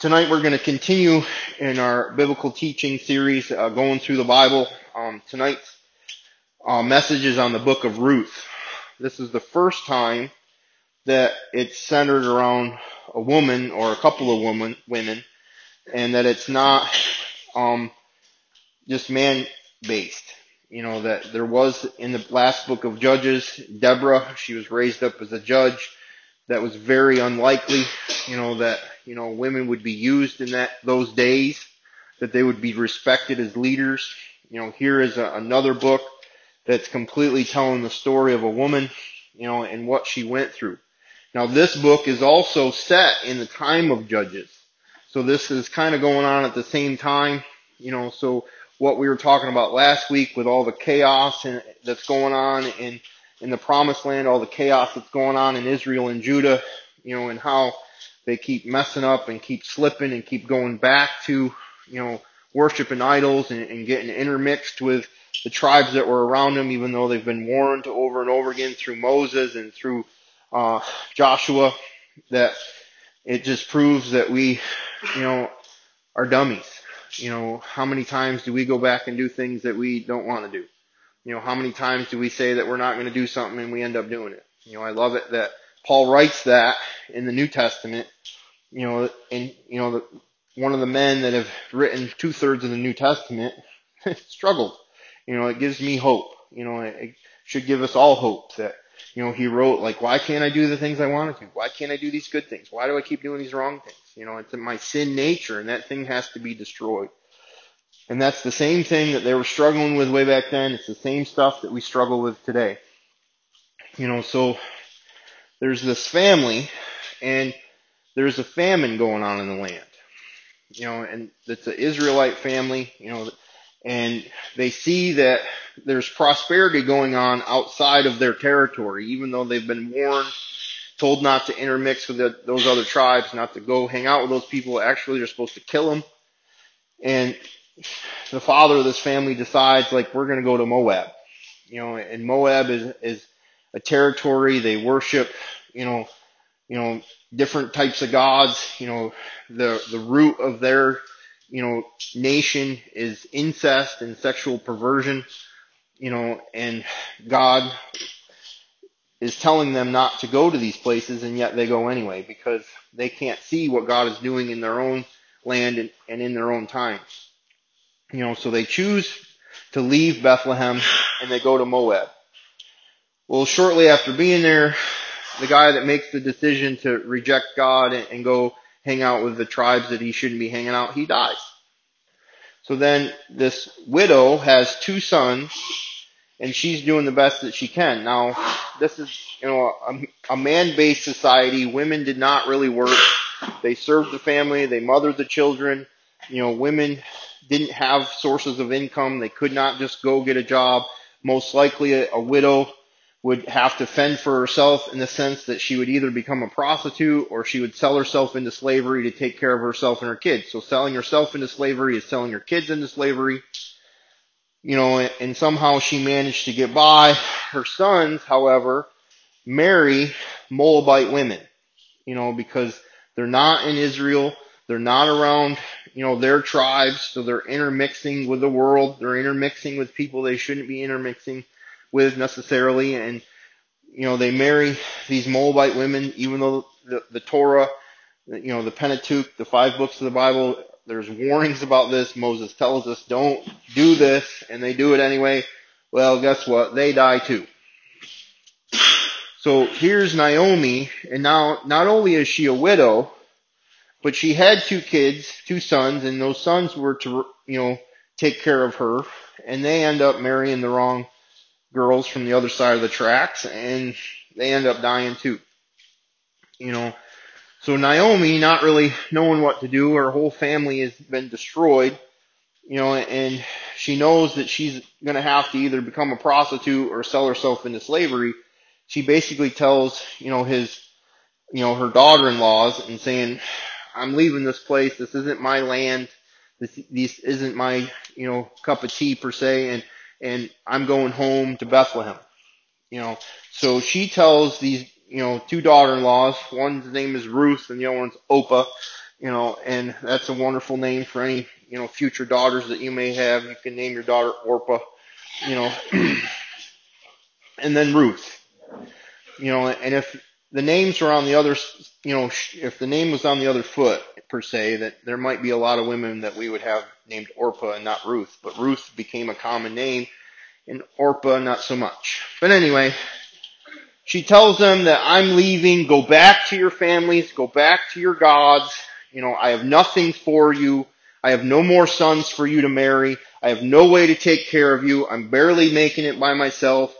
Tonight we're going to continue in our biblical teaching series, uh, going through the Bible. Um, tonight's uh, message is on the book of Ruth. This is the first time that it's centered around a woman or a couple of women, women, and that it's not um, just man-based. You know that there was in the last book of Judges, Deborah. She was raised up as a judge. That was very unlikely. You know that you know, women would be used in that, those days, that they would be respected as leaders. You know, here is a, another book that's completely telling the story of a woman, you know, and what she went through. Now this book is also set in the time of Judges. So this is kind of going on at the same time, you know, so what we were talking about last week with all the chaos and, that's going on in, in the promised land, all the chaos that's going on in Israel and Judah, you know, and how they keep messing up and keep slipping and keep going back to, you know, worshiping idols and, and getting intermixed with the tribes that were around them, even though they've been warned over and over again through Moses and through uh, Joshua, that it just proves that we, you know, are dummies. You know, how many times do we go back and do things that we don't want to do? You know, how many times do we say that we're not going to do something and we end up doing it? You know, I love it that Paul writes that in the New Testament you know, and you know, the, one of the men that have written two thirds of the New Testament struggled. You know, it gives me hope. You know, it, it should give us all hope that you know he wrote like, why can't I do the things I want to? Why can't I do these good things? Why do I keep doing these wrong things? You know, it's in my sin nature, and that thing has to be destroyed. And that's the same thing that they were struggling with way back then. It's the same stuff that we struggle with today. You know, so there's this family, and there's a famine going on in the land. You know, and it's an Israelite family, you know, and they see that there's prosperity going on outside of their territory, even though they've been warned, told not to intermix with the, those other tribes, not to go hang out with those people. Actually, they're supposed to kill them. And the father of this family decides, like, we're going to go to Moab. You know, and Moab is, is a territory they worship, you know, you know, different types of gods. You know, the the root of their you know nation is incest and sexual perversion. You know, and God is telling them not to go to these places, and yet they go anyway because they can't see what God is doing in their own land and, and in their own times. You know, so they choose to leave Bethlehem and they go to Moab. Well, shortly after being there, the guy that makes the decision to reject God and, and go hang out with the tribes that he shouldn't be hanging out, he dies. So then this widow has two sons and she's doing the best that she can. Now, this is, you know, a, a man-based society. Women did not really work. They served the family. They mothered the children. You know, women didn't have sources of income. They could not just go get a job. Most likely a, a widow would have to fend for herself in the sense that she would either become a prostitute or she would sell herself into slavery to take care of herself and her kids. So selling herself into slavery is selling her kids into slavery. You know, and somehow she managed to get by. Her sons, however, marry Moabite women, you know, because they're not in Israel. They're not around, you know, their tribes. So they're intermixing with the world. They're intermixing with people they shouldn't be intermixing with necessarily, and you know they marry these Moabite women, even though the, the Torah, you know the Pentateuch, the five books of the Bible, there's warnings about this. Moses tells us don't do this, and they do it anyway. Well, guess what? They die too. So here's Naomi, and now not only is she a widow, but she had two kids, two sons, and those sons were to, you know, take care of her, and they end up marrying the wrong girls from the other side of the tracks, and they end up dying too. You know, so Naomi, not really knowing what to do, her whole family has been destroyed. You know, and she knows that she's going to have to either become a prostitute or sell herself into slavery. She basically tells, you know, his, you know, her daughter-in-laws and saying, I'm leaving this place. This isn't my land. This, this isn't my, you know, cup of tea per se. And and I'm going home to Bethlehem. You know, so she tells these, you know, two daughter-in-laws, one's name is Ruth and the other one's Orpah, You know, and that's a wonderful name for any, you know, future daughters that you may have. You can name your daughter Orpah, you know. and then Ruth. You know, and if the names are on the other, you know, if the name was on the other foot per se, that there might be a lot of women that we would have named Orpah and not Ruth, but Ruth became a common name, and Orpah not so much. But anyway, she tells them that I'm leaving, go back to your families, go back to your gods, you know, I have nothing for you, I have no more sons for you to marry, I have no way to take care of you, I'm barely making it by myself,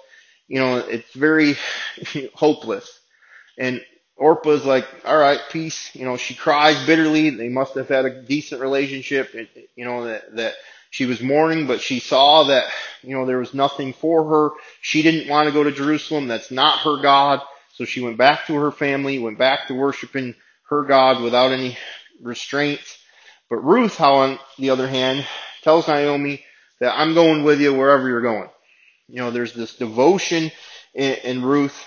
you know, it's very hopeless. And Orpah's like, all right, peace. You know, she cries bitterly. They must have had a decent relationship. You know, that, that she was mourning, but she saw that, you know, there was nothing for her. She didn't want to go to Jerusalem. That's not her God. So she went back to her family, went back to worshiping her God without any restraints. But Ruth, how on the other hand, tells Naomi that I'm going with you wherever you're going. You know, there's this devotion in, in Ruth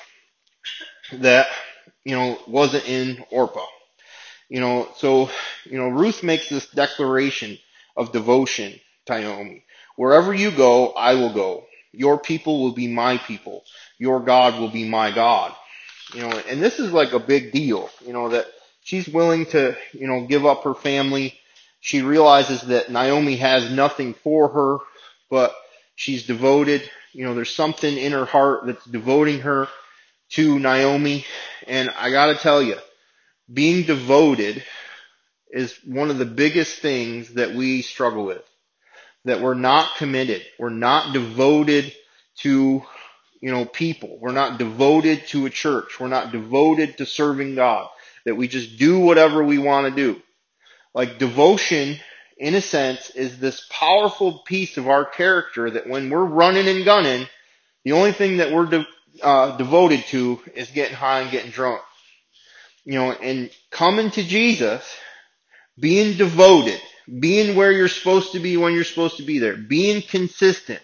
that, you know, wasn't in Orpah. You know, so, you know, Ruth makes this declaration of devotion to Naomi. Wherever you go, I will go. Your people will be my people. Your God will be my God. You know, and this is like a big deal, you know, that she's willing to, you know, give up her family. She realizes that Naomi has nothing for her, but she's devoted. You know, there's something in her heart that's devoting her to Naomi. And I gotta tell you, being devoted is one of the biggest things that we struggle with. That we're not committed. We're not devoted to, you know, people. We're not devoted to a church. We're not devoted to serving God. That we just do whatever we want to do. Like devotion, in a sense, is this powerful piece of our character that when we're running and gunning, the only thing that we're de- uh, devoted to is getting high and getting drunk. You know, and coming to Jesus, being devoted, being where you're supposed to be when you're supposed to be there, being consistent,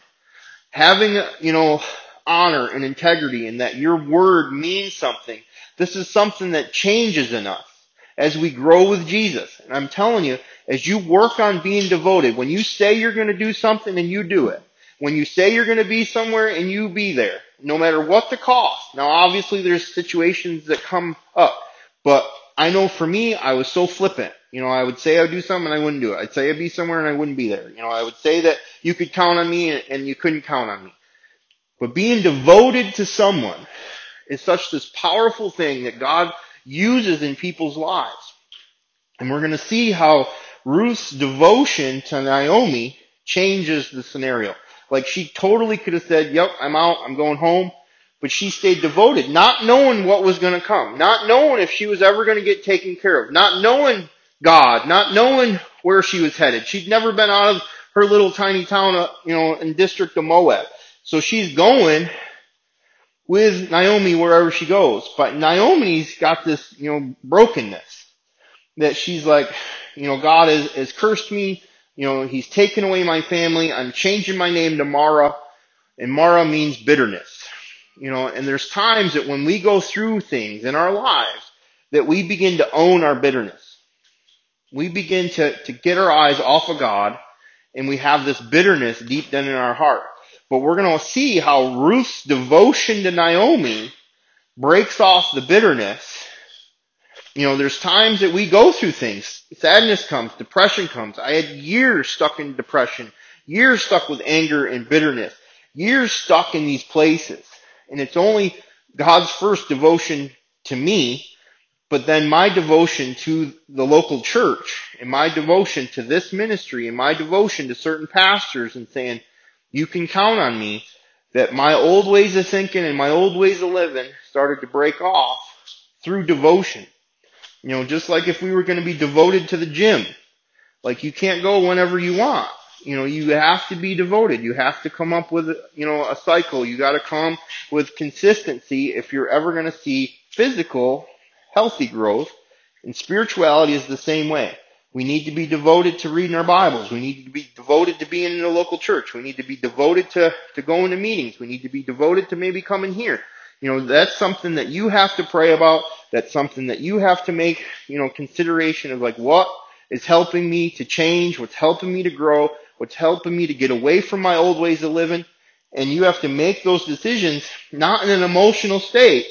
having, you know, honor and integrity and that your word means something. This is something that changes in us as we grow with Jesus. And I'm telling you, as you work on being devoted, when you say you're going to do something and you do it, when you say you're going to be somewhere and you be there, no matter what the cost. Now obviously there's situations that come up, but I know for me, I was so flippant. You know, I would say I'd do something and I wouldn't do it. I'd say I'd be somewhere and I wouldn't be there. You know, I would say that you could count on me and you couldn't count on me. But being devoted to someone is such this powerful thing that God uses in people's lives. And we're going to see how Ruth's devotion to Naomi changes the scenario. Like she totally could have said, yep, I'm out, I'm going home. But she stayed devoted, not knowing what was going to come, not knowing if she was ever going to get taken care of, not knowing God, not knowing where she was headed. She'd never been out of her little tiny town, uh, you know, in district of Moab. So she's going with Naomi wherever she goes. But Naomi's got this, you know, brokenness that she's like, you know, God has, has cursed me. You know, he's taken away my family. I'm changing my name to Mara. And Mara means bitterness. You know, and there's times that when we go through things in our lives that we begin to own our bitterness. We begin to, to get our eyes off of God and we have this bitterness deep down in our heart. But we're going to see how Ruth's devotion to Naomi breaks off the bitterness you know, there's times that we go through things. Sadness comes, depression comes. I had years stuck in depression, years stuck with anger and bitterness, years stuck in these places. And it's only God's first devotion to me, but then my devotion to the local church and my devotion to this ministry and my devotion to certain pastors and saying, you can count on me that my old ways of thinking and my old ways of living started to break off through devotion. You know, just like if we were going to be devoted to the gym. Like you can't go whenever you want. You know, you have to be devoted. You have to come up with, you know, a cycle. You got to come with consistency if you're ever going to see physical, healthy growth. And spirituality is the same way. We need to be devoted to reading our Bibles. We need to be devoted to being in a local church. We need to be devoted to, to going to meetings. We need to be devoted to maybe coming here. You know, that's something that you have to pray about. That's something that you have to make, you know, consideration of like what is helping me to change, what's helping me to grow, what's helping me to get away from my old ways of living. And you have to make those decisions not in an emotional state,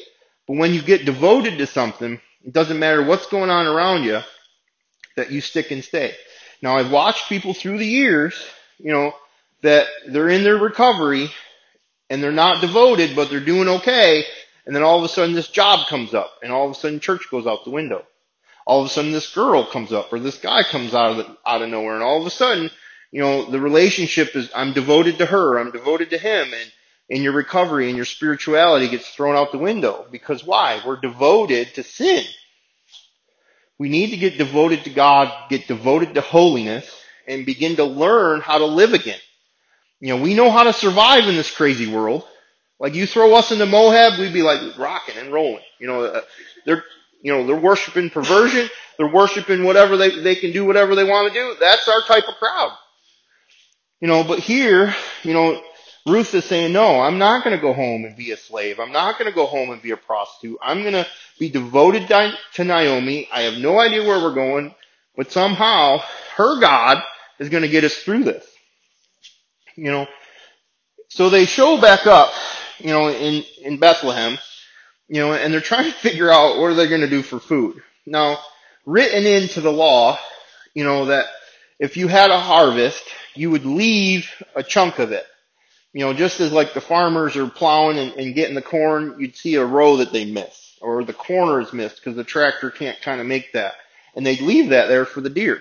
but when you get devoted to something, it doesn't matter what's going on around you, that you stick and stay. Now I've watched people through the years, you know, that they're in their recovery and they're not devoted, but they're doing okay. And then all of a sudden this job comes up and all of a sudden church goes out the window. All of a sudden this girl comes up or this guy comes out of the, out of nowhere and all of a sudden, you know, the relationship is, I'm devoted to her, I'm devoted to him and, and your recovery and your spirituality gets thrown out the window. Because why? We're devoted to sin. We need to get devoted to God, get devoted to holiness, and begin to learn how to live again. You know, we know how to survive in this crazy world. Like you throw us into Moab, we'd be like rocking and rolling. You know, uh, they're, you know, they're worshiping perversion. They're worshiping whatever they, they can do whatever they want to do. That's our type of crowd. You know, but here, you know, Ruth is saying, no, I'm not going to go home and be a slave. I'm not going to go home and be a prostitute. I'm going to be devoted to Naomi. I have no idea where we're going, but somehow her God is going to get us through this. You know, so they show back up, you know, in, in Bethlehem, you know, and they're trying to figure out what are they going to do for food. Now, written into the law, you know, that if you had a harvest, you would leave a chunk of it. You know, just as like the farmers are plowing and, and getting the corn, you'd see a row that they miss, or the corner is missed because the tractor can't kind of make that. And they'd leave that there for the deer.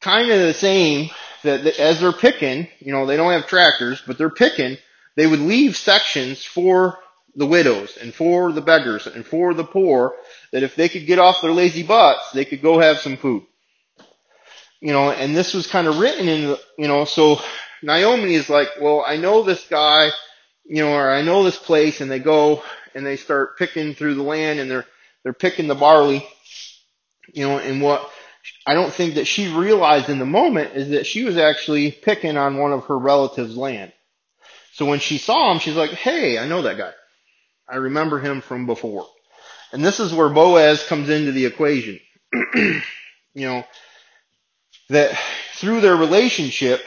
Kind of the same that as they're picking, you know, they don't have tractors, but they're picking, they would leave sections for the widows and for the beggars and for the poor that if they could get off their lazy butts, they could go have some food. You know, and this was kind of written in, you know, so Naomi is like, well, I know this guy, you know, or I know this place and they go and they start picking through the land and they're, they're picking the barley, you know, and what I don't think that she realized in the moment is that she was actually picking on one of her relatives' land. So when she saw him, she's like, hey, I know that guy. I remember him from before. And this is where Boaz comes into the equation. you know, that through their relationship,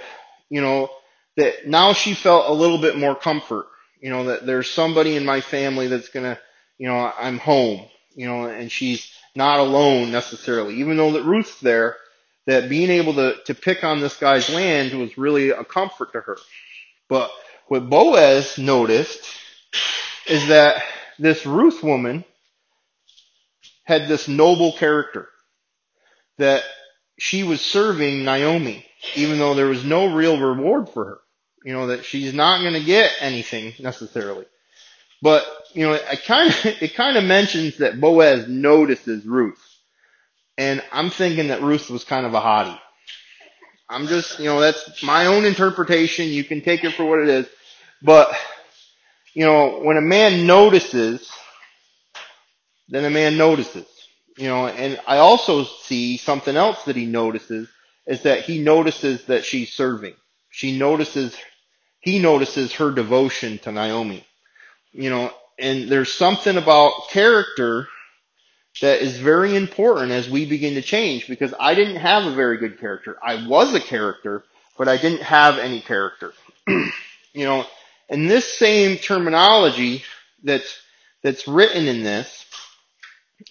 you know, that now she felt a little bit more comfort. You know, that there's somebody in my family that's gonna, you know, I'm home, you know, and she's not alone necessarily. Even though that Ruth's there, that being able to, to pick on this guy's land was really a comfort to her. But what Boaz noticed is that this Ruth woman had this noble character. That she was serving Naomi, even though there was no real reward for her. You know, that she's not going to get anything necessarily. But, you know, it kind of, it kind of mentions that Boaz notices Ruth. And I'm thinking that Ruth was kind of a hottie. I'm just, you know, that's my own interpretation. You can take it for what it is. But, you know, when a man notices, then a man notices. You know, and I also see something else that he notices is that he notices that she's serving. She notices, he notices her devotion to Naomi you know, and there's something about character that is very important as we begin to change because I didn't have a very good character. I was a character, but I didn't have any character. you know, and this same terminology that's, that's written in this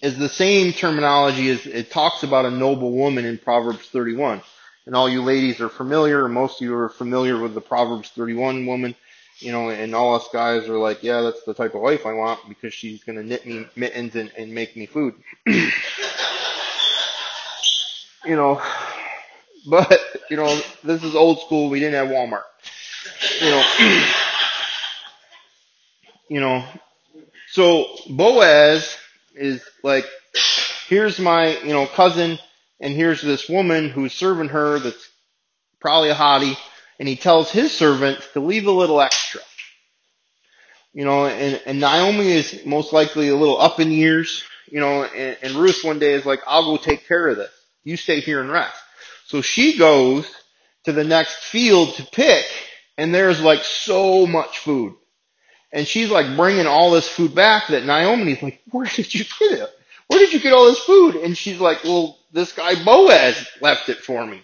is the same terminology as it talks about a noble woman in Proverbs 31. And all you ladies are familiar, most of you are familiar with the Proverbs 31 woman you know, and all us guys are like, yeah, that's the type of wife I want because she's gonna knit me mittens and, and make me food. you know, but you know, this is old school. We didn't have Walmart. You know, you know, so Boaz is like, here's my you know cousin, and here's this woman who's serving her that's probably a hottie, and he tells his servant to leave a little extra. You know, and, and Naomi is most likely a little up in years, you know, and, and Ruth one day is like, I'll go take care of this. You stay here and rest. So she goes to the next field to pick, and there's like so much food. And she's like bringing all this food back that Naomi's like, where did you get it? Where did you get all this food? And she's like, well, this guy Boaz left it for me.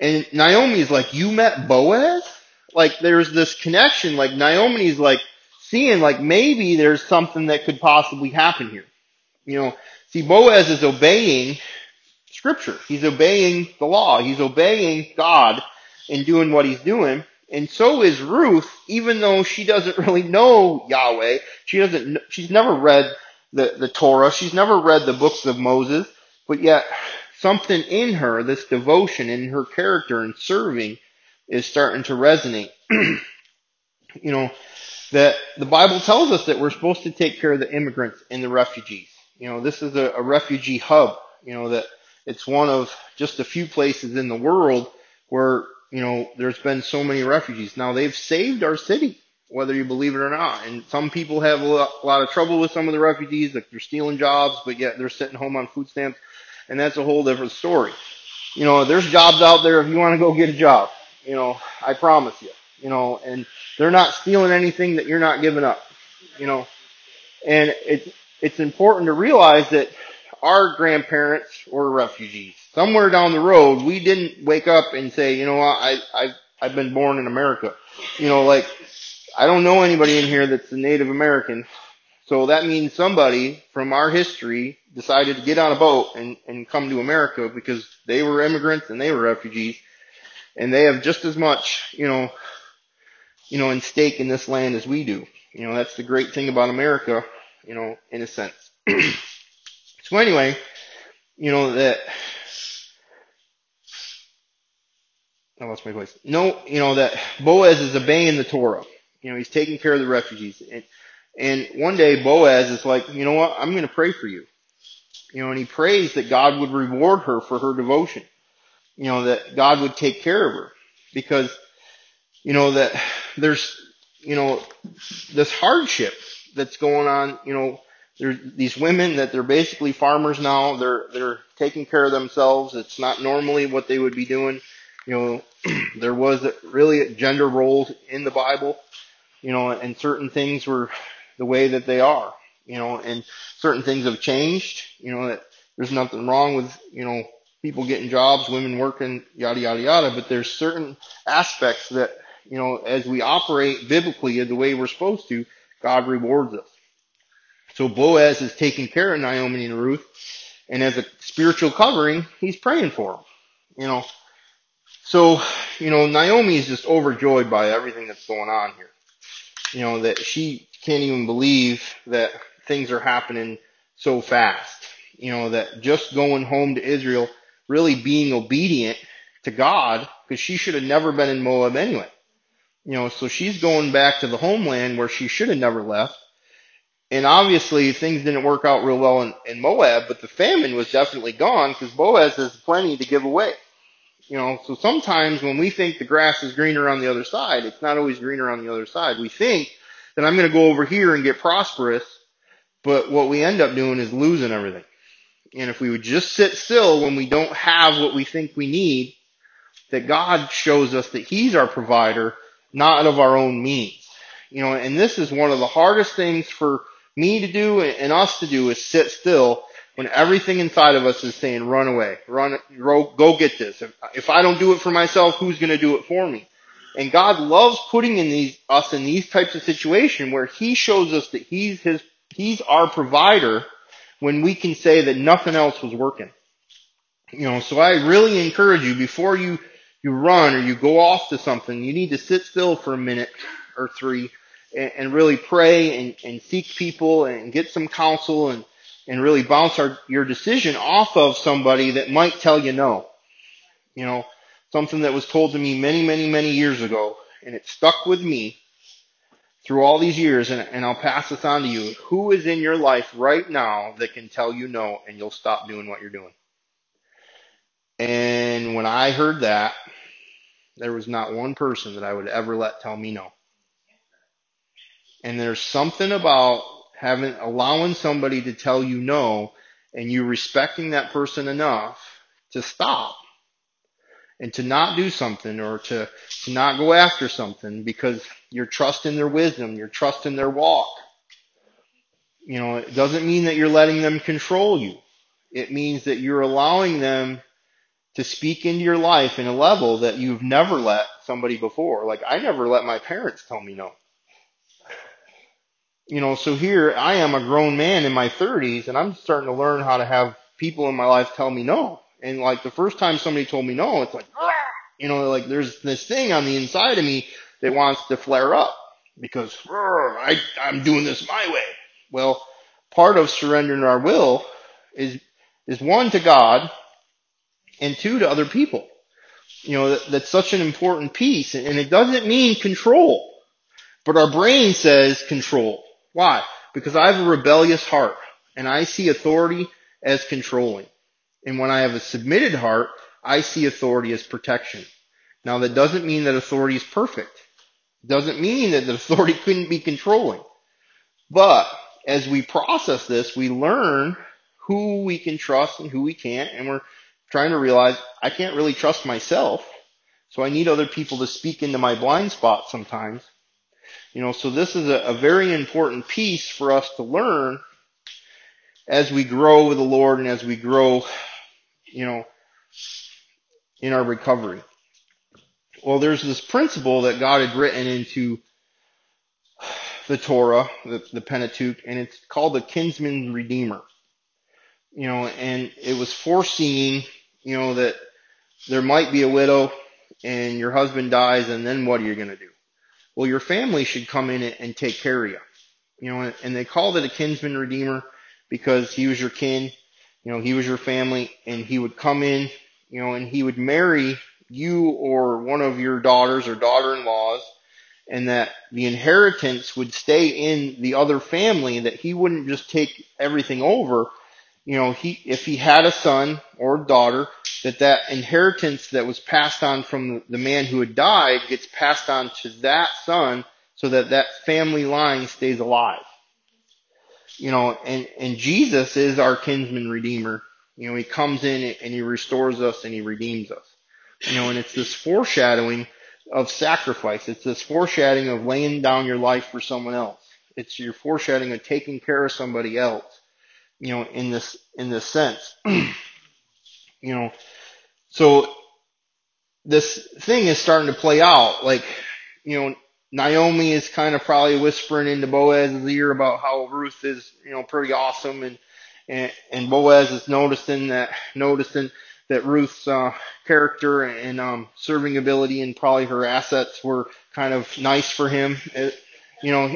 And Naomi's like, you met Boaz? Like there's this connection, like Naomi's like seeing like maybe there's something that could possibly happen here. You know, see Boaz is obeying scripture. He's obeying the law. He's obeying God in doing what he's doing. And so is Ruth, even though she doesn't really know Yahweh. She doesn't, she's never read the, the Torah. She's never read the books of Moses, but yet something in her, this devotion in her character and serving is starting to resonate. you know, that the Bible tells us that we're supposed to take care of the immigrants and the refugees. You know, this is a, a refugee hub, you know, that it's one of just a few places in the world where, you know, there's been so many refugees. Now they've saved our city, whether you believe it or not. And some people have a lot, a lot of trouble with some of the refugees, like they're stealing jobs, but yet they're sitting home on food stamps. And that's a whole different story. You know, there's jobs out there if you want to go get a job. You know, I promise you. You know, and they're not stealing anything that you're not giving up. You know, and it's it's important to realize that our grandparents were refugees. Somewhere down the road, we didn't wake up and say, you know I I I've been born in America. You know, like I don't know anybody in here that's a Native American. So that means somebody from our history decided to get on a boat and, and come to America because they were immigrants and they were refugees and they have just as much, you know, you know, in stake in this land as we do. You know, that's the great thing about America, you know, in a sense. so anyway, you know, that, I lost my voice. No, you know, that Boaz is obeying the Torah. You know, he's taking care of the refugees. And, and one day Boaz is like, you know what, I'm going to pray for you. You know, and he prays that God would reward her for her devotion you know, that God would take care of her because, you know, that there's, you know, this hardship that's going on, you know, there's these women that they're basically farmers now. They're, they're taking care of themselves. It's not normally what they would be doing. You know, there was really gender roles in the Bible, you know, and certain things were the way that they are, you know, and certain things have changed, you know, that there's nothing wrong with, you know, people getting jobs, women working, yada, yada, yada. But there's certain aspects that, you know, as we operate biblically the way we're supposed to, God rewards us. So Boaz is taking care of Naomi and Ruth, and as a spiritual covering, he's praying for them. You know, so you know Naomi is just overjoyed by everything that's going on here. You know that she can't even believe that things are happening so fast. You know that just going home to Israel really being obedient to God because she should have never been in Moab anyway. You know, so she's going back to the homeland where she should have never left. And obviously things didn't work out real well in, in Moab, but the famine was definitely gone because Boaz has plenty to give away. You know, so sometimes when we think the grass is greener on the other side, it's not always greener on the other side. We think that I'm going to go over here and get prosperous, but what we end up doing is losing everything. And if we would just sit still when we don't have what we think we need, that God shows us that He's our provider, not of our own means. You know, and this is one of the hardest things for me to do and us to do is sit still when everything inside of us is saying, run away, run, go get this. If, if I don't do it for myself, who's going to do it for me? And God loves putting in these, us in these types of situations where He shows us that He's His, He's our provider when we can say that nothing else was working. You know, so I really encourage you before you, you run or you go off to something, you need to sit still for a minute or three and, and really pray and, and seek people and get some counsel and, and really bounce our, your decision off of somebody that might tell you no. You know, something that was told to me many, many, many years ago and it stuck with me through all these years, and, and I'll pass this on to you. Who is in your life right now that can tell you no and you'll stop doing what you're doing? And when I heard that, there was not one person that I would ever let tell me no. And there's something about having, allowing somebody to tell you no and you respecting that person enough to stop and to not do something or to, to not go after something because you're trusting their wisdom, you're trusting their walk. You know, it doesn't mean that you're letting them control you. It means that you're allowing them to speak into your life in a level that you've never let somebody before. Like I never let my parents tell me no. You know, so here I am a grown man in my 30s and I'm starting to learn how to have people in my life tell me no. And like the first time somebody told me no, it's like, you know, like there's this thing on the inside of me that wants to flare up because I, I'm doing this my way. Well, part of surrendering our will is, is one to God and two to other people. You know, that, that's such an important piece and, and it doesn't mean control, but our brain says control. Why? Because I have a rebellious heart and I see authority as controlling. And when I have a submitted heart, I see authority as protection. Now that doesn't mean that authority is perfect. It doesn't mean that the authority couldn't be controlling. But as we process this, we learn who we can trust and who we can't, and we're trying to realize I can't really trust myself, so I need other people to speak into my blind spot sometimes. You know, so this is a, a very important piece for us to learn as we grow with the Lord and as we grow, you know, in our recovery. Well, there's this principle that God had written into the Torah, the, the Pentateuch, and it's called the kinsman redeemer. You know, and it was foreseeing, you know, that there might be a widow and your husband dies and then what are you going to do? Well, your family should come in and take care of you. You know, and they called it a kinsman redeemer because he was your kin, you know, he was your family, and he would come in, you know, and he would marry you or one of your daughters or daughter-in-laws, and that the inheritance would stay in the other family, that he wouldn't just take everything over. You know, he, if he had a son or daughter, that that inheritance that was passed on from the man who had died gets passed on to that son so that that family line stays alive you know, and, and Jesus is our kinsman redeemer. You know, he comes in and he restores us and he redeems us. You know, and it's this foreshadowing of sacrifice. It's this foreshadowing of laying down your life for someone else. It's your foreshadowing of taking care of somebody else. You know, in this, in this sense. you know, so this thing is starting to play out. Like, you know, Naomi is kind of probably whispering into Boaz's ear about how Ruth is, you know, pretty awesome, and and, and Boaz is noticing that noticing that Ruth's uh, character and um, serving ability and probably her assets were kind of nice for him. It, you know,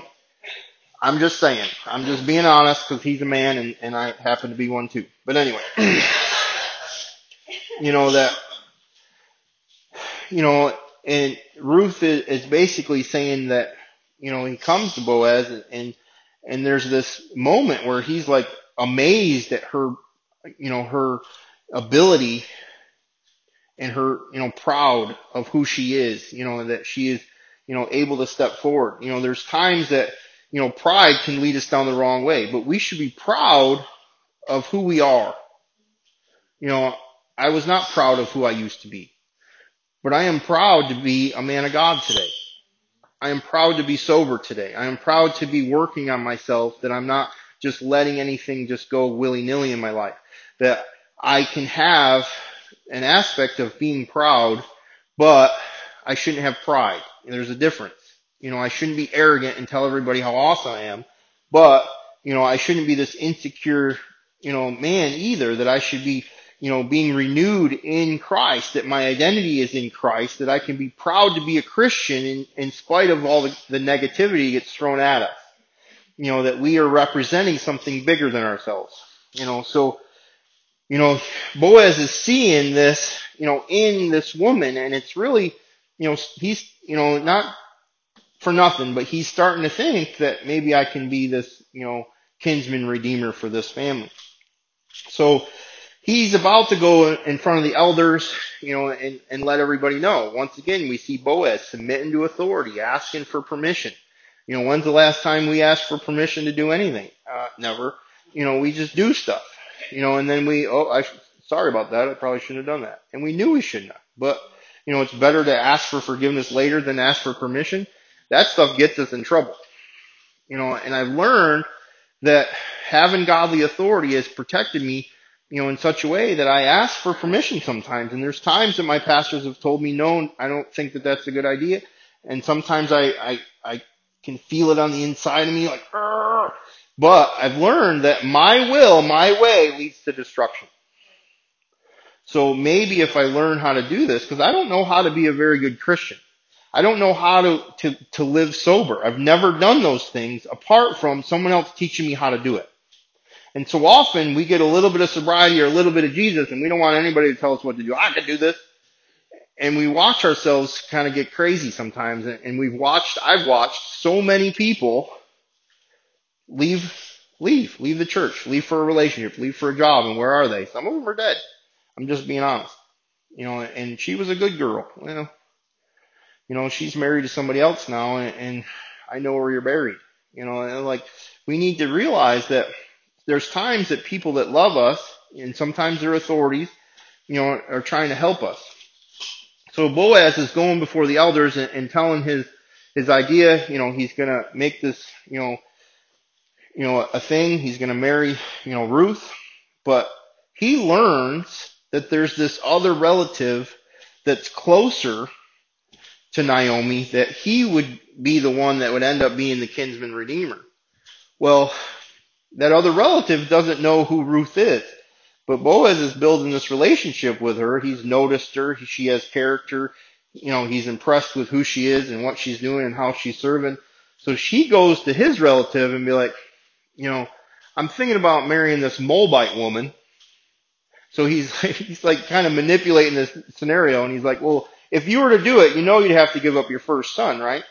I'm just saying. I'm just being honest because he's a man and, and I happen to be one too. But anyway, you know that, you know, and Ruth is, is basically saying that, you know, he comes to Boaz and, and, and there's this moment where he's like amazed at her, you know, her ability and her, you know, proud of who she is, you know, that she is, you know, able to step forward. You know, there's times that, you know, pride can lead us down the wrong way, but we should be proud of who we are. You know, I was not proud of who I used to be. But I am proud to be a man of God today. I am proud to be sober today. I am proud to be working on myself, that I'm not just letting anything just go willy-nilly in my life. That I can have an aspect of being proud, but I shouldn't have pride. There's a difference. You know, I shouldn't be arrogant and tell everybody how awesome I am, but, you know, I shouldn't be this insecure, you know, man either, that I should be you know, being renewed in Christ, that my identity is in Christ, that I can be proud to be a Christian in, in spite of all the, the negativity gets thrown at us. You know, that we are representing something bigger than ourselves. You know, so, you know, Boaz is seeing this, you know, in this woman and it's really, you know, he's, you know, not for nothing, but he's starting to think that maybe I can be this, you know, kinsman redeemer for this family. So, he's about to go in front of the elders, you know, and, and let everybody know. Once again, we see Boaz submitting to authority, asking for permission. You know, when's the last time we asked for permission to do anything? Uh, never. You know, we just do stuff. You know, and then we, oh, I sorry about that. I probably shouldn't have done that. And we knew we shouldn't have. But, you know, it's better to ask for forgiveness later than ask for permission. That stuff gets us in trouble. You know, and I've learned that having godly authority has protected me, you know, in such a way that I ask for permission sometimes. And there's times that my pastors have told me, no, I don't think that that's a good idea. And sometimes I, I, I can feel it on the inside of me like, Arr! but I've learned that my will, my way leads to destruction. So maybe if I learn how to do this, because I don't know how to be a very good Christian. I don't know how to, to, to live sober. I've never done those things apart from someone else teaching me how to do it. And so often we get a little bit of sobriety or a little bit of Jesus and we don't want anybody to tell us what to do. I can do this. And we watch ourselves kind of get crazy sometimes. And we've watched, I've watched so many people leave, leave, leave the church, leave for a relationship, leave for a job. And where are they? Some of them are dead. I'm just being honest. You know, and she was a good girl. You know, you know, she's married to somebody else now and, and I know where you're buried. You know, and like we need to realize that there's times that people that love us and sometimes their authorities, you know, are trying to help us. So Boaz is going before the elders and, and telling his his idea. You know, he's gonna make this, you know, you know, a thing. He's gonna marry, you know, Ruth, but he learns that there's this other relative that's closer to Naomi that he would be the one that would end up being the kinsman redeemer. Well, that other relative doesn't know who Ruth is. But Boaz is building this relationship with her. He's noticed her. She has character. You know, he's impressed with who she is and what she's doing and how she's serving. So she goes to his relative and be like, you know, I'm thinking about marrying this Moabite woman. So he's, he's like kind of manipulating this scenario and he's like, well, if you were to do it, you know you'd have to give up your first son, right?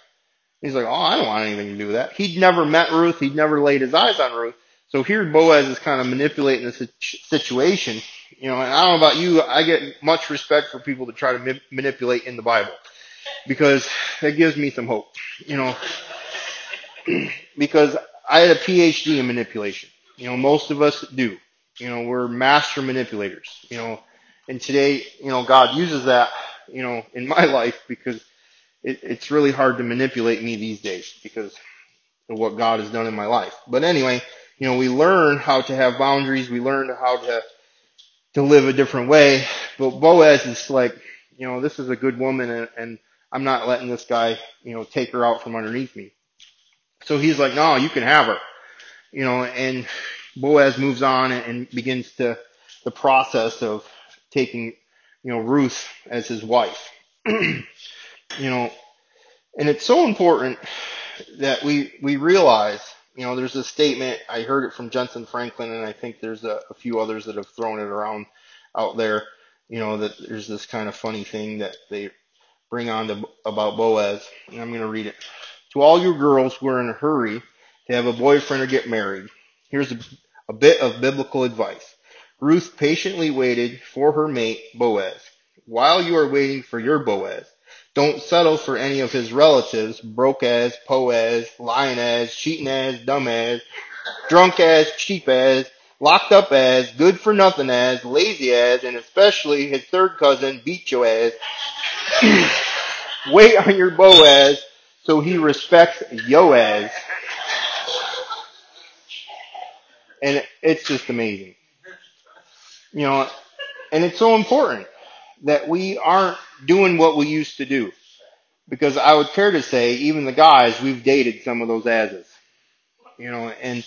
He's like, oh, I don't want anything to do with that. He'd never met Ruth. He'd never laid his eyes on Ruth. So here Boaz is kind of manipulating the situation. You know, and I don't know about you, I get much respect for people that try to ma- manipulate in the Bible because that gives me some hope. You know, because I had a PhD in manipulation. You know, most of us do. You know, we're master manipulators. You know, and today, you know, God uses that, you know, in my life because it, it's really hard to manipulate me these days because of what God has done in my life. But anyway, you know, we learn how to have boundaries. We learn how to, to live a different way. But Boaz is like, you know, this is a good woman and, and I'm not letting this guy, you know, take her out from underneath me. So he's like, no, you can have her. You know, and Boaz moves on and begins to the process of taking, you know, Ruth as his wife. you know, and it's so important that we, we realize, you know, there's a statement, I heard it from Jentezen Franklin and I think there's a, a few others that have thrown it around out there, you know, that there's this kind of funny thing that they bring on to, about Boaz, and I'm going to read it. To all you girls who are in a hurry to have a boyfriend or get married, here's a, a bit of biblical advice. Ruth patiently waited for her mate, Boaz. While you are waiting for your Boaz, don't settle for any of his relatives, broke as, po as, lying as, cheating as, dumb as, drunk as, cheap as, locked up as, good for nothing as, lazy as, and especially his third cousin, Bicho as. Wait on your Boaz so he respects Yoaz. And it's just amazing. You know, and it's so important that we aren't doing what we used to do. Because I would care to say, even the guys, we've dated some of those asses. You know, and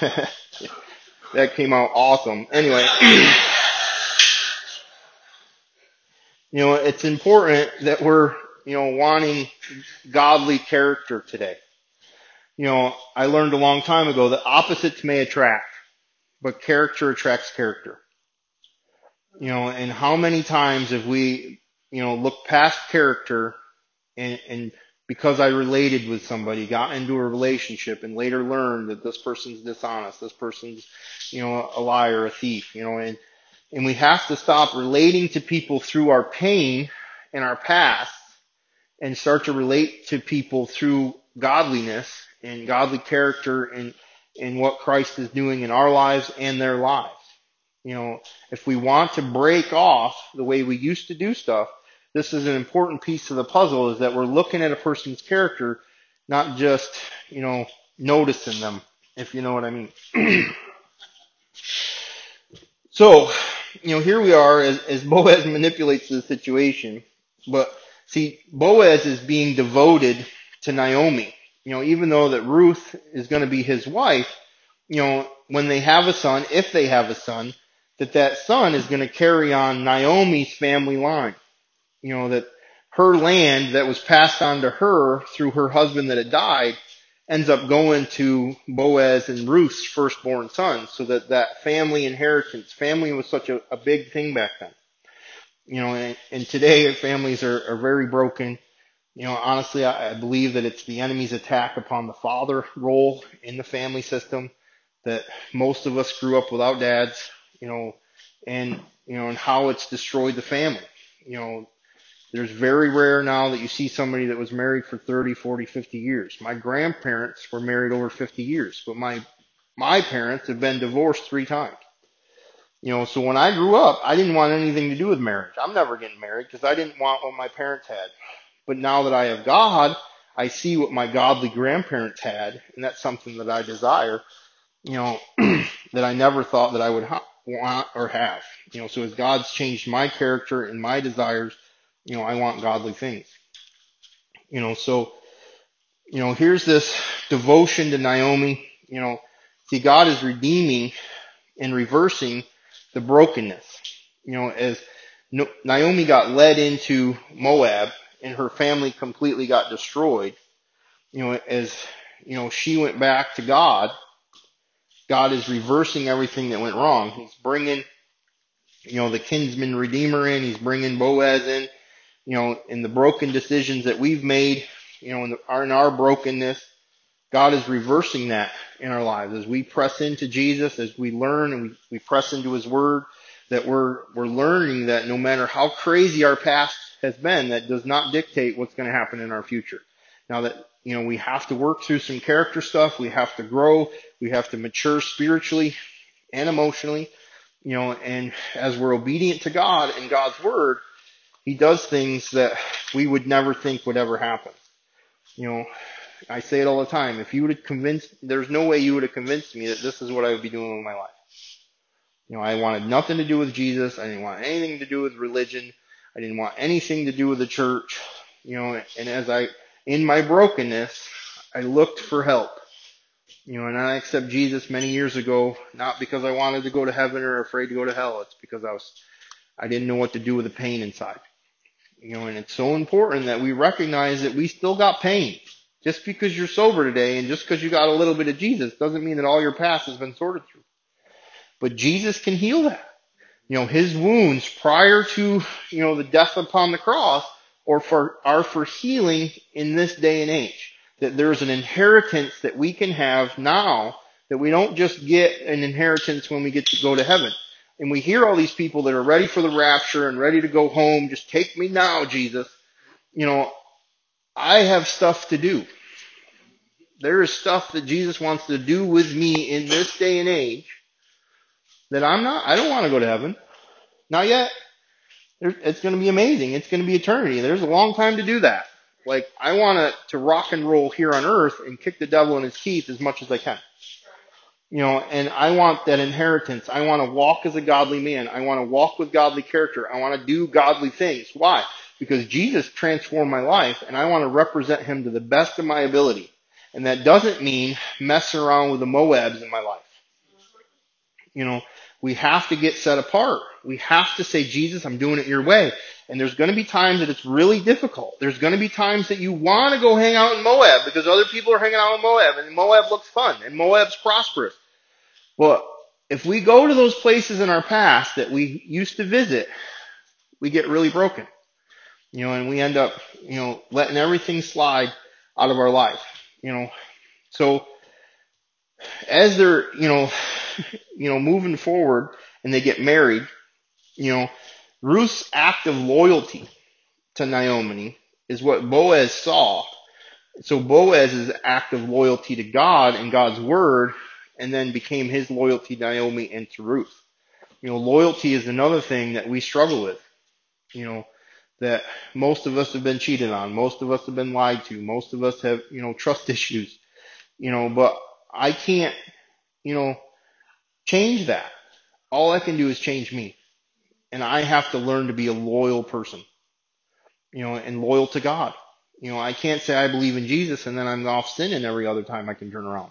that came out awesome. Anyway, you know, it's important that we're, you know, wanting godly character today. You know, I learned a long time ago that opposites may attract, but character attracts character. You know, and how many times have we, you know, looked past character and, and because I related with somebody, got into a relationship and later learned that this person's dishonest, this person's, you know, a liar, a thief, you know, and, and we have to stop relating to people through our pain and our past and start to relate to people through godliness and godly character and, and what Christ is doing in our lives and their lives. You know, if we want to break off the way we used to do stuff, this is an important piece of the puzzle is that we're looking at a person's character, not just, you know, noticing them, if you know what I mean. so, you know, here we are as, as Boaz manipulates the situation, but see, Boaz is being devoted to Naomi. You know, even though that Ruth is going to be his wife, you know, when they have a son, if they have a son, that that son is going to carry on Naomi's family line. You know, that her land that was passed on to her through her husband that had died ends up going to Boaz and Ruth's firstborn son so that that family inheritance, family was such a, a big thing back then. You know, and, and today families are, are very broken. You know, honestly, I, I believe that it's the enemy's attack upon the father role in the family system that most of us grew up without dads, you know, and, you know, and how it's destroyed the family. You know, there's very rare now that you see somebody that was married for 30, 40, 50 years. My grandparents were married over 50 years, but my, my parents have been divorced three times. You know, so when I grew up, I didn't want anything to do with marriage. I'm never getting married because I didn't want what my parents had. But now that I have God, I see what my godly grandparents had, and that's something that I desire, you know, that I never thought that I would ha- want or have. You know, so as God's changed my character and my desires, you know, I want godly things. You know, so, you know, here's this devotion to Naomi. You know, see, God is redeeming and reversing the brokenness. You know, as Naomi got led into Moab and her family completely got destroyed, you know, as, you know, she went back to God, God is reversing everything that went wrong. He's bringing, you know, the kinsman redeemer in. He's bringing Boaz in you know, in the broken decisions that we've made, you know, in, the, in our brokenness, God is reversing that in our lives as we press into Jesus, as we learn and we, we press into His Word, that we're, we're learning that no matter how crazy our past has been, that does not dictate what's going to happen in our future. Now that, you know, we have to work through some character stuff, we have to grow, we have to mature spiritually and emotionally, you know, and as we're obedient to God and God's Word, he does things that we would never think would ever happen. You know, I say it all the time. If you would have convinced, there's no way you would have convinced me that this is what I would be doing with my life. You know, I wanted nothing to do with Jesus. I didn't want anything to do with religion. I didn't want anything to do with the church. You know, and as I, in my brokenness, I looked for help. You know, and I accepted Jesus many years ago, not because I wanted to go to heaven or afraid to go to hell. It's because I was, I didn't know what to do with the pain inside. You know, and it's so important that we recognize that we still got pain. Just because you're sober today and just because you got a little bit of Jesus doesn't mean that all your past has been sorted through. But Jesus can heal that. You know, his wounds prior to, you know, the death upon the cross or for, are for healing in this day and age. That there's an inheritance that we can have now that we don't just get an inheritance when we get to go to heaven and we hear all these people that are ready for the rapture and ready to go home. Just take me now, Jesus. You know, I have stuff to do. There is stuff that Jesus wants to do with me in this day and age that I'm not, I don't want to go to heaven. Not yet. It's going to be amazing. It's going to be eternity. There's a long time to do that. Like, I want to, to rock and roll here on earth and kick the devil in his teeth as much as I can. You know, and I want that inheritance. I want to walk as a godly man. I want to walk with godly character. I want to do godly things. Why? Because Jesus transformed my life and I want to represent him to the best of my ability. And that doesn't mean messing around with the Moabs in my life. You know, we have to get set apart. We have to say, Jesus, I'm doing it your way. And there's going to be times that it's really difficult. There's going to be times that you want to go hang out in Moab because other people are hanging out in Moab and Moab looks fun and Moab's prosperous. Well, if we go to those places in our past that we used to visit, we get really broken. You know, and we end up, you know, letting everything slide out of our life. You know, so as they're, you know, you know, moving forward and they get married, you know, Ruth's act of loyalty to Naomi is what Boaz saw. So Boaz's act of loyalty to God and God's word and then became his loyalty to Naomi and to Ruth. You know, loyalty is another thing that we struggle with. You know, that most of us have been cheated on. Most of us have been lied to. Most of us have, you know, trust issues. You know, but I can't, you know, change that. All I can do is change me. And I have to learn to be a loyal person. You know, and loyal to God. You know, I can't say I believe in Jesus and then I'm off sinning every other time I can turn around.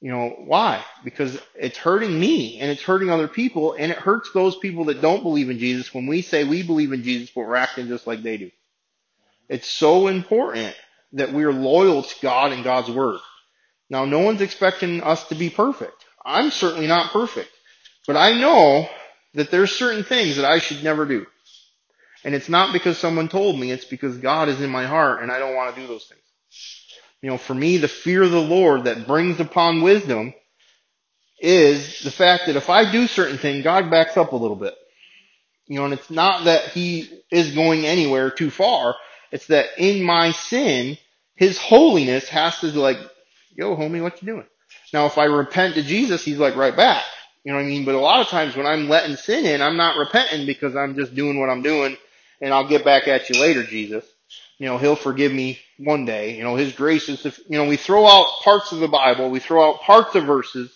You know, why? Because it's hurting me and it's hurting other people and it hurts those people that don't believe in Jesus when we say we believe in Jesus but we're acting just like they do. It's so important that we are loyal to God and God's Word. Now, no one's expecting us to be perfect. I'm certainly not perfect. But I know that there's certain things that I should never do. And it's not because someone told me, it's because God is in my heart and I don't want to do those things. You know, for me, the fear of the Lord that brings upon wisdom is the fact that if I do certain things, God backs up a little bit. You know, and it's not that He is going anywhere too far. It's that in my sin, His holiness has to like, yo, homie, what you doing? Now, if I repent to Jesus, He's like right back. You know what I mean? But a lot of times when I'm letting sin in, I'm not repenting because I'm just doing what I'm doing and I'll get back at you later, Jesus you know, he'll forgive me one day. You know, his grace is, if, you know, we throw out parts of the Bible, we throw out parts of verses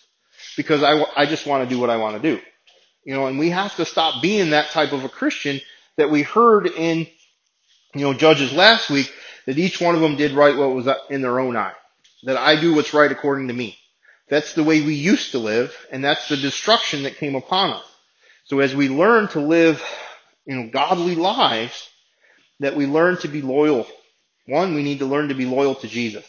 because I, I just want to do what I want to do. You know, and we have to stop being that type of a Christian that we heard in, you know, Judges last week that each one of them did right what was in their own eye. That I do what's right according to me. That's the way we used to live, and that's the destruction that came upon us. So as we learn to live, you know, godly lives, that we learn to be loyal. One, we need to learn to be loyal to Jesus.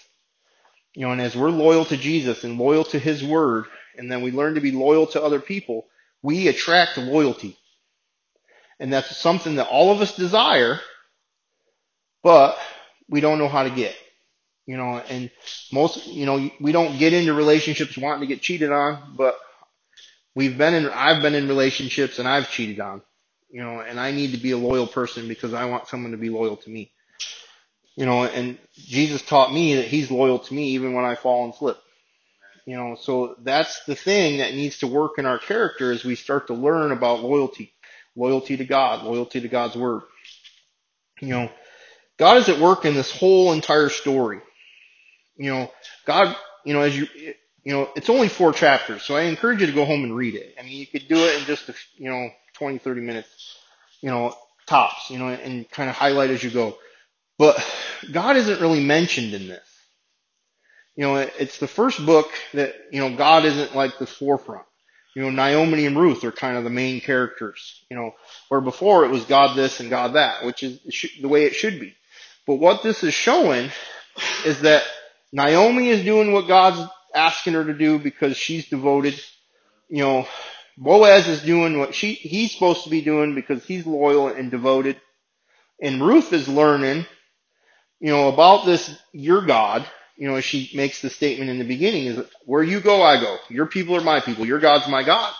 You know, and as we're loyal to Jesus and loyal to His Word, and then we learn to be loyal to other people, we attract loyalty. And that's something that all of us desire, but we don't know how to get. You know, and most, you know, we don't get into relationships wanting to get cheated on, but we've been in, I've been in relationships and I've cheated on you know, and I need to be a loyal person because I want someone to be loyal to me. You know, and Jesus taught me that he's loyal to me even when I fall and slip. You know, so that's the thing that needs to work in our character as we start to learn about loyalty. Loyalty to God, loyalty to God's word. You know, God is at work in this whole entire story. You know, God, you know, as you, you know, it's only four chapters, so I encourage you to go home and read it. I mean, you could do it in just a, you know, 20, 30 minutes, you know, tops, you know, and kind of highlight as you go. But God isn't really mentioned in this. You know, it's the first book that, you know, God isn't like the forefront. You know, Naomi and Ruth are kind of the main characters, you know, where before it was God this and God that, which is the way it should be. But what this is showing is that Naomi is doing what God's asking her to do because she's devoted, you know, Boaz is doing what she, he's supposed to be doing because he's loyal and devoted. And Ruth is learning, you know, about this, your God, you know, she makes the statement in the beginning is where you go, I go. Your people are my people. Your God's my God.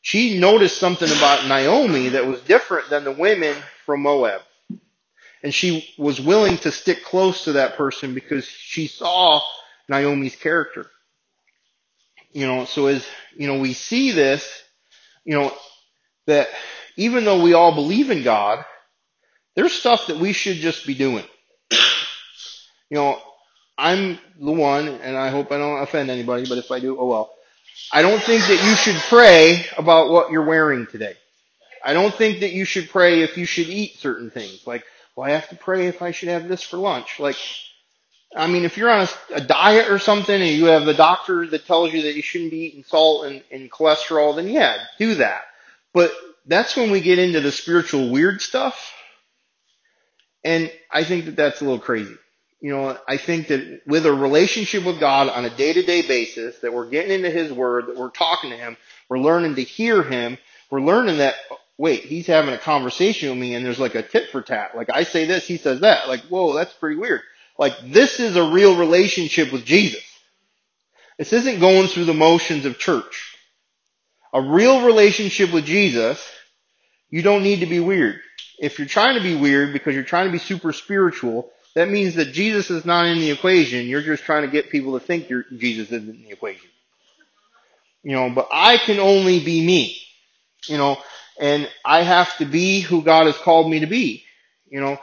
She noticed something about Naomi that was different than the women from Moab. And she was willing to stick close to that person because she saw Naomi's character. You know, so as, you know, we see this you know, that even though we all believe in God, there's stuff that we should just be doing. You know, I'm the one, and I hope I don't offend anybody, but if I do, oh well. I don't think that you should pray about what you're wearing today. I don't think that you should pray if you should eat certain things. Like, well, I have to pray if I should have this for lunch. Like, I mean, if you're on a, a diet or something and you have a doctor that tells you that you shouldn't be eating salt and, and cholesterol, then yeah, do that. But that's when we get into the spiritual weird stuff. And I think that that's a little crazy. You know, I think that with a relationship with God on a day to day basis, that we're getting into His Word, that we're talking to Him, we're learning to hear Him, we're learning that, wait, He's having a conversation with me and there's like a tit for tat. Like I say this, He says that. Like, whoa, that's pretty weird. Like this is a real relationship with Jesus. This isn't going through the motions of church. A real relationship with Jesus, you don't need to be weird. If you're trying to be weird because you're trying to be super spiritual, that means that Jesus is not in the equation. You're just trying to get people to think Jesus isn't in the equation. You know, but I can only be me. you know, and I have to be who God has called me to be, you know,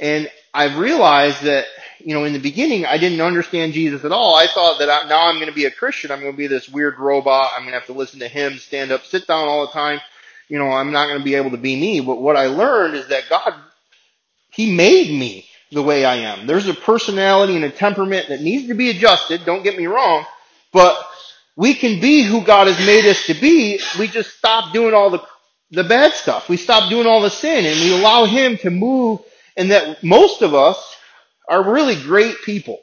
and I've realized that, you know, in the beginning, I didn't understand Jesus at all. I thought that I, now I'm going to be a Christian. I'm going to be this weird robot. I'm going to have to listen to him, stand up, sit down all the time. You know, I'm not going to be able to be me. But what I learned is that God, He made me the way I am. There's a personality and a temperament that needs to be adjusted. Don't get me wrong. But we can be who God has made us to be. We just stop doing all the, the bad stuff. We stop doing all the sin and we allow Him to move and that most of us are really great people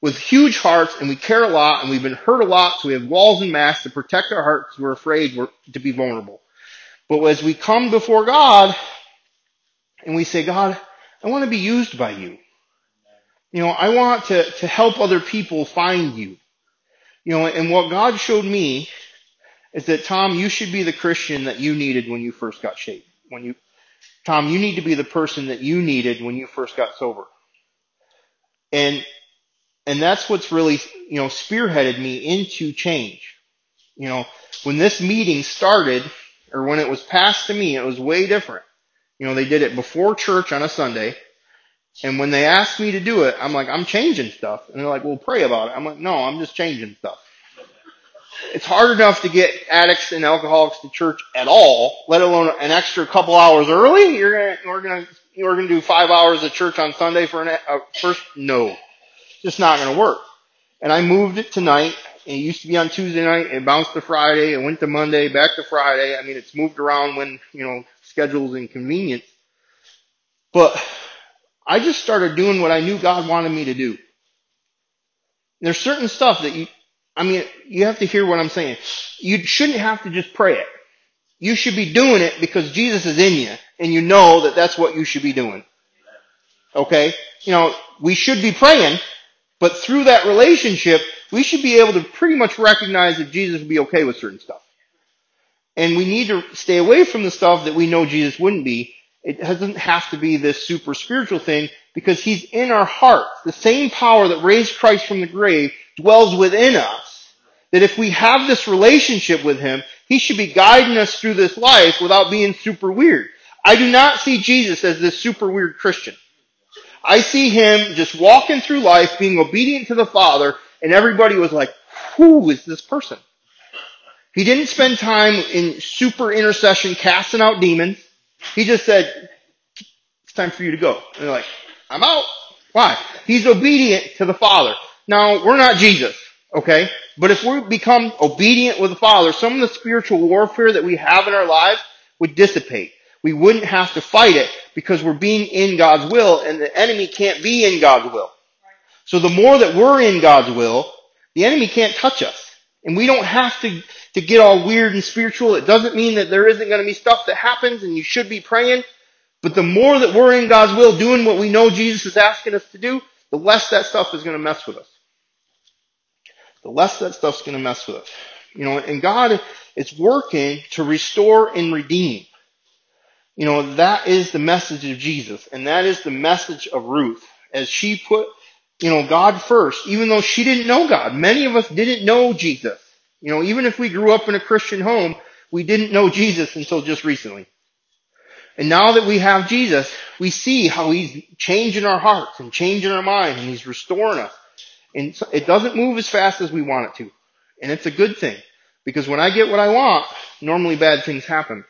with huge hearts and we care a lot and we've been hurt a lot so we have walls and masks to protect our hearts because we're afraid we're, to be vulnerable. But as we come before God and we say, God, I want to be used by you. You know, I want to, to help other people find you. You know, and what God showed me is that Tom, you should be the Christian that you needed when you first got saved. When you, Tom, you need to be the person that you needed when you first got sober. And, and that's what's really, you know, spearheaded me into change. You know, when this meeting started, or when it was passed to me, it was way different. You know, they did it before church on a Sunday. And when they asked me to do it, I'm like, I'm changing stuff. And they're like, well, pray about it. I'm like, no, I'm just changing stuff. It's hard enough to get addicts and alcoholics to church at all, let alone an extra couple hours early. You're gonna, we're gonna, we're gonna do five hours of church on Sunday for an, a first, no. Just not gonna work. And I moved it tonight. It used to be on Tuesday night. It bounced to Friday. It went to Monday, back to Friday. I mean, it's moved around when, you know, schedules inconvenient. But I just started doing what I knew God wanted me to do. There's certain stuff that you, I mean, you have to hear what I'm saying. You shouldn't have to just pray it. You should be doing it because Jesus is in you and you know that that's what you should be doing. Okay? You know, we should be praying, but through that relationship, we should be able to pretty much recognize that Jesus would be okay with certain stuff. And we need to stay away from the stuff that we know Jesus wouldn't be. It doesn't have to be this super spiritual thing because he's in our heart. The same power that raised Christ from the grave dwells within us. That if we have this relationship with him, he should be guiding us through this life without being super weird. I do not see Jesus as this super weird Christian. I see him just walking through life, being obedient to the Father, and everybody was like, who is this person? He didn't spend time in super intercession casting out demons. He just said, it's time for you to go. And they're like, I'm out. Why? He's obedient to the Father. Now, we're not Jesus, okay? But if we become obedient with the Father, some of the spiritual warfare that we have in our lives would dissipate. We wouldn't have to fight it because we're being in God's will and the enemy can't be in God's will. So the more that we're in God's will, the enemy can't touch us. And we don't have to, to get all weird and spiritual. It doesn't mean that there isn't going to be stuff that happens and you should be praying. But the more that we're in God's will doing what we know Jesus is asking us to do, the less that stuff is going to mess with us. The less that stuff's going to mess with us. You know, and God is working to restore and redeem. You know, that is the message of Jesus. And that is the message of Ruth. As she put you know, God first, even though she didn't know God. Many of us didn't know Jesus. You know, even if we grew up in a Christian home, we didn't know Jesus until just recently. And now that we have Jesus, we see how He's changing our hearts and changing our minds and He's restoring us. And it doesn't move as fast as we want it to. And it's a good thing. Because when I get what I want, normally bad things happen.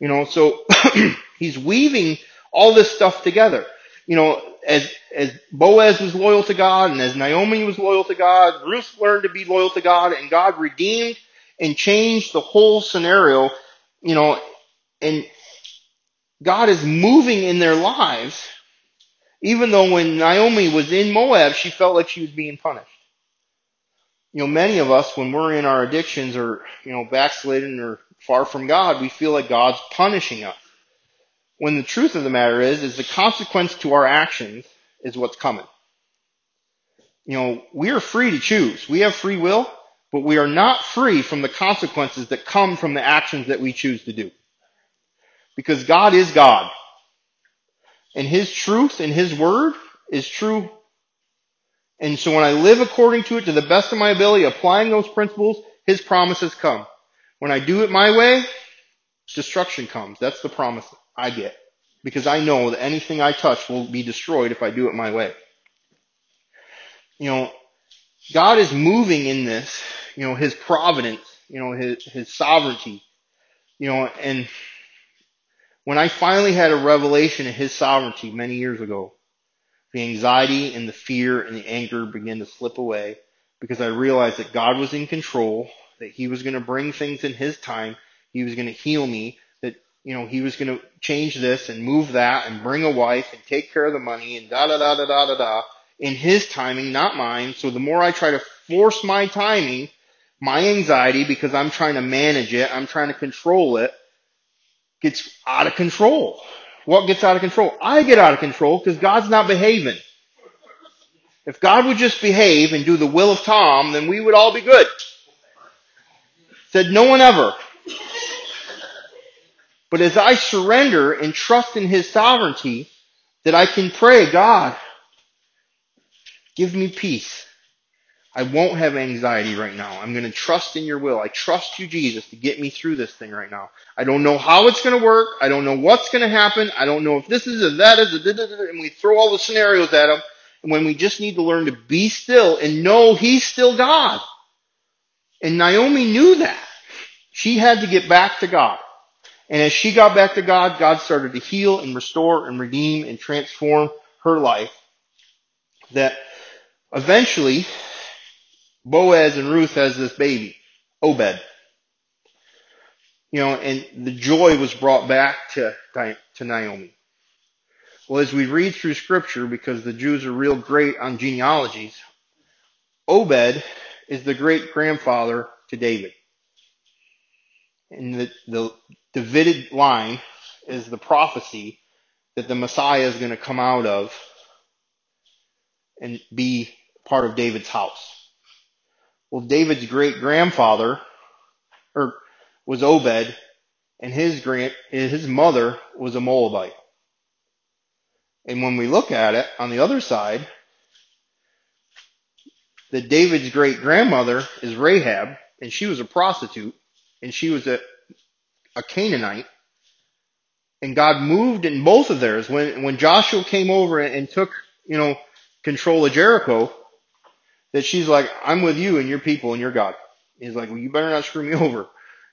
You know, so He's weaving all this stuff together. You know, as as Boaz was loyal to God and as Naomi was loyal to God, Ruth learned to be loyal to God and God redeemed and changed the whole scenario, you know, and God is moving in their lives, even though when Naomi was in Moab, she felt like she was being punished. You know, many of us, when we're in our addictions or, you know, backslidden or far from God, we feel like God's punishing us. When the truth of the matter is, is the consequence to our actions is what's coming. You know, we are free to choose. We have free will, but we are not free from the consequences that come from the actions that we choose to do. Because God is God. And His truth and His word is true. And so when I live according to it to the best of my ability, applying those principles, His promises come. When I do it my way, destruction comes. That's the promise I get. Because I know that anything I touch will be destroyed if I do it my way. You know, God is moving in this, you know, His providence, you know, His, His sovereignty, you know, and when I finally had a revelation of His sovereignty many years ago, the anxiety and the fear and the anger began to slip away because I realized that God was in control, that He was going to bring things in His time, He was going to heal me, that, you know, He was going to change this and move that and bring a wife and take care of the money and da da da da da da da in His timing, not mine. So the more I try to force my timing, my anxiety, because I'm trying to manage it, I'm trying to control it, gets out of control. What gets out of control? I get out of control because God's not behaving. If God would just behave and do the will of Tom, then we would all be good. Said no one ever. But as I surrender and trust in His sovereignty, that I can pray, God, give me peace. I won't have anxiety right now. I'm going to trust in your will. I trust you, Jesus, to get me through this thing right now. I don't know how it's going to work. I don't know what's going to happen. I don't know if this is or that is, or and we throw all the scenarios at him. And when we just need to learn to be still and know he's still God. And Naomi knew that. She had to get back to God. And as she got back to God, God started to heal and restore and redeem and transform her life. That eventually Boaz and Ruth has this baby, Obed. You know, and the joy was brought back to, to Naomi. Well, as we read through scripture, because the Jews are real great on genealogies, Obed is the great grandfather to David. And the, the Davidic line is the prophecy that the Messiah is going to come out of and be part of David's house. Well, David's great grandfather, or er, was Obed, and his grand, his mother was a Moabite. And when we look at it on the other side, that David's great grandmother is Rahab, and she was a prostitute, and she was a, a Canaanite. And God moved in both of theirs. When, when Joshua came over and, and took, you know, control of Jericho, that she's like, I'm with you and your people and your God. He's like, well, you better not screw me over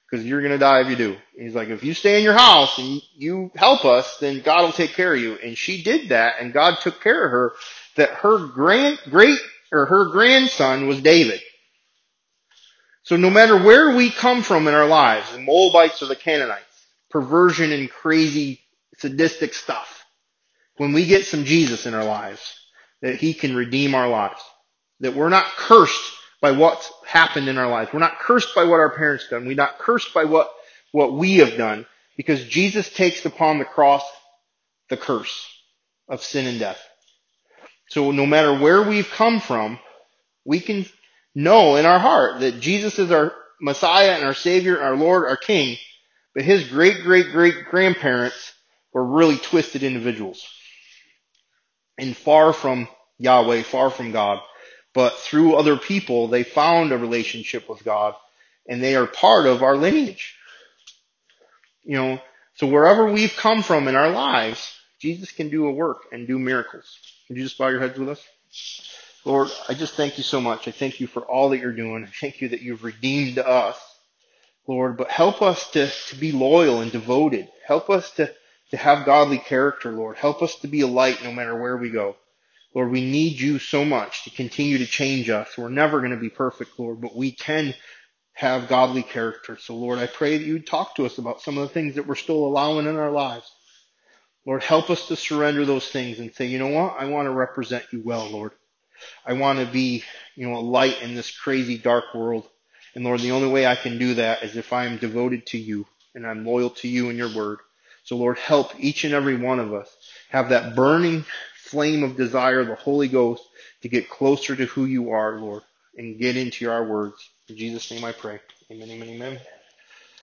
because you're going to die if you do. He's like, if you stay in your house and you help us, then God will take care of you. And she did that and God took care of her that her grand, great, or her grandson was David. So no matter where we come from in our lives, the Moabites or the Canaanites, perversion and crazy sadistic stuff, when we get some Jesus in our lives, that he can redeem our lives. That we're not cursed by what's happened in our lives. We're not cursed by what our parents done. We're not cursed by what, what we have done because Jesus takes upon the cross the curse of sin and death. So no matter where we've come from, we can know in our heart that Jesus is our Messiah and our Savior, and our Lord, our King, but his great great great grandparents were really twisted individuals and far from Yahweh, far from God but through other people, they found a relationship with God and they are part of our lineage. You know, so wherever we've come from in our lives, Jesus can do a work and do miracles. Would you just bow your heads with us? Lord, I just thank you so much. I thank you for all that you're doing. I thank you that you've redeemed us, Lord, but help us to, to be loyal and devoted. Help us to, to have godly character, Lord. Help us to be a light no matter where we go. Lord, we need you so much to continue to change us. We're never going to be perfect, Lord, but we can have godly character. So Lord, I pray that you talk to us about some of the things that we're still allowing in our lives. Lord, help us to surrender those things and say, you know what? I want to represent you well, Lord. I want to be, you know, a light in this crazy dark world. And Lord, the only way I can do that is if I am devoted to you and I'm loyal to you and your word. So Lord, help each and every one of us have that burning flame of desire, the Holy Ghost, to get closer to who you are, Lord, and get into our words. In Jesus' name I pray. Amen, amen, amen.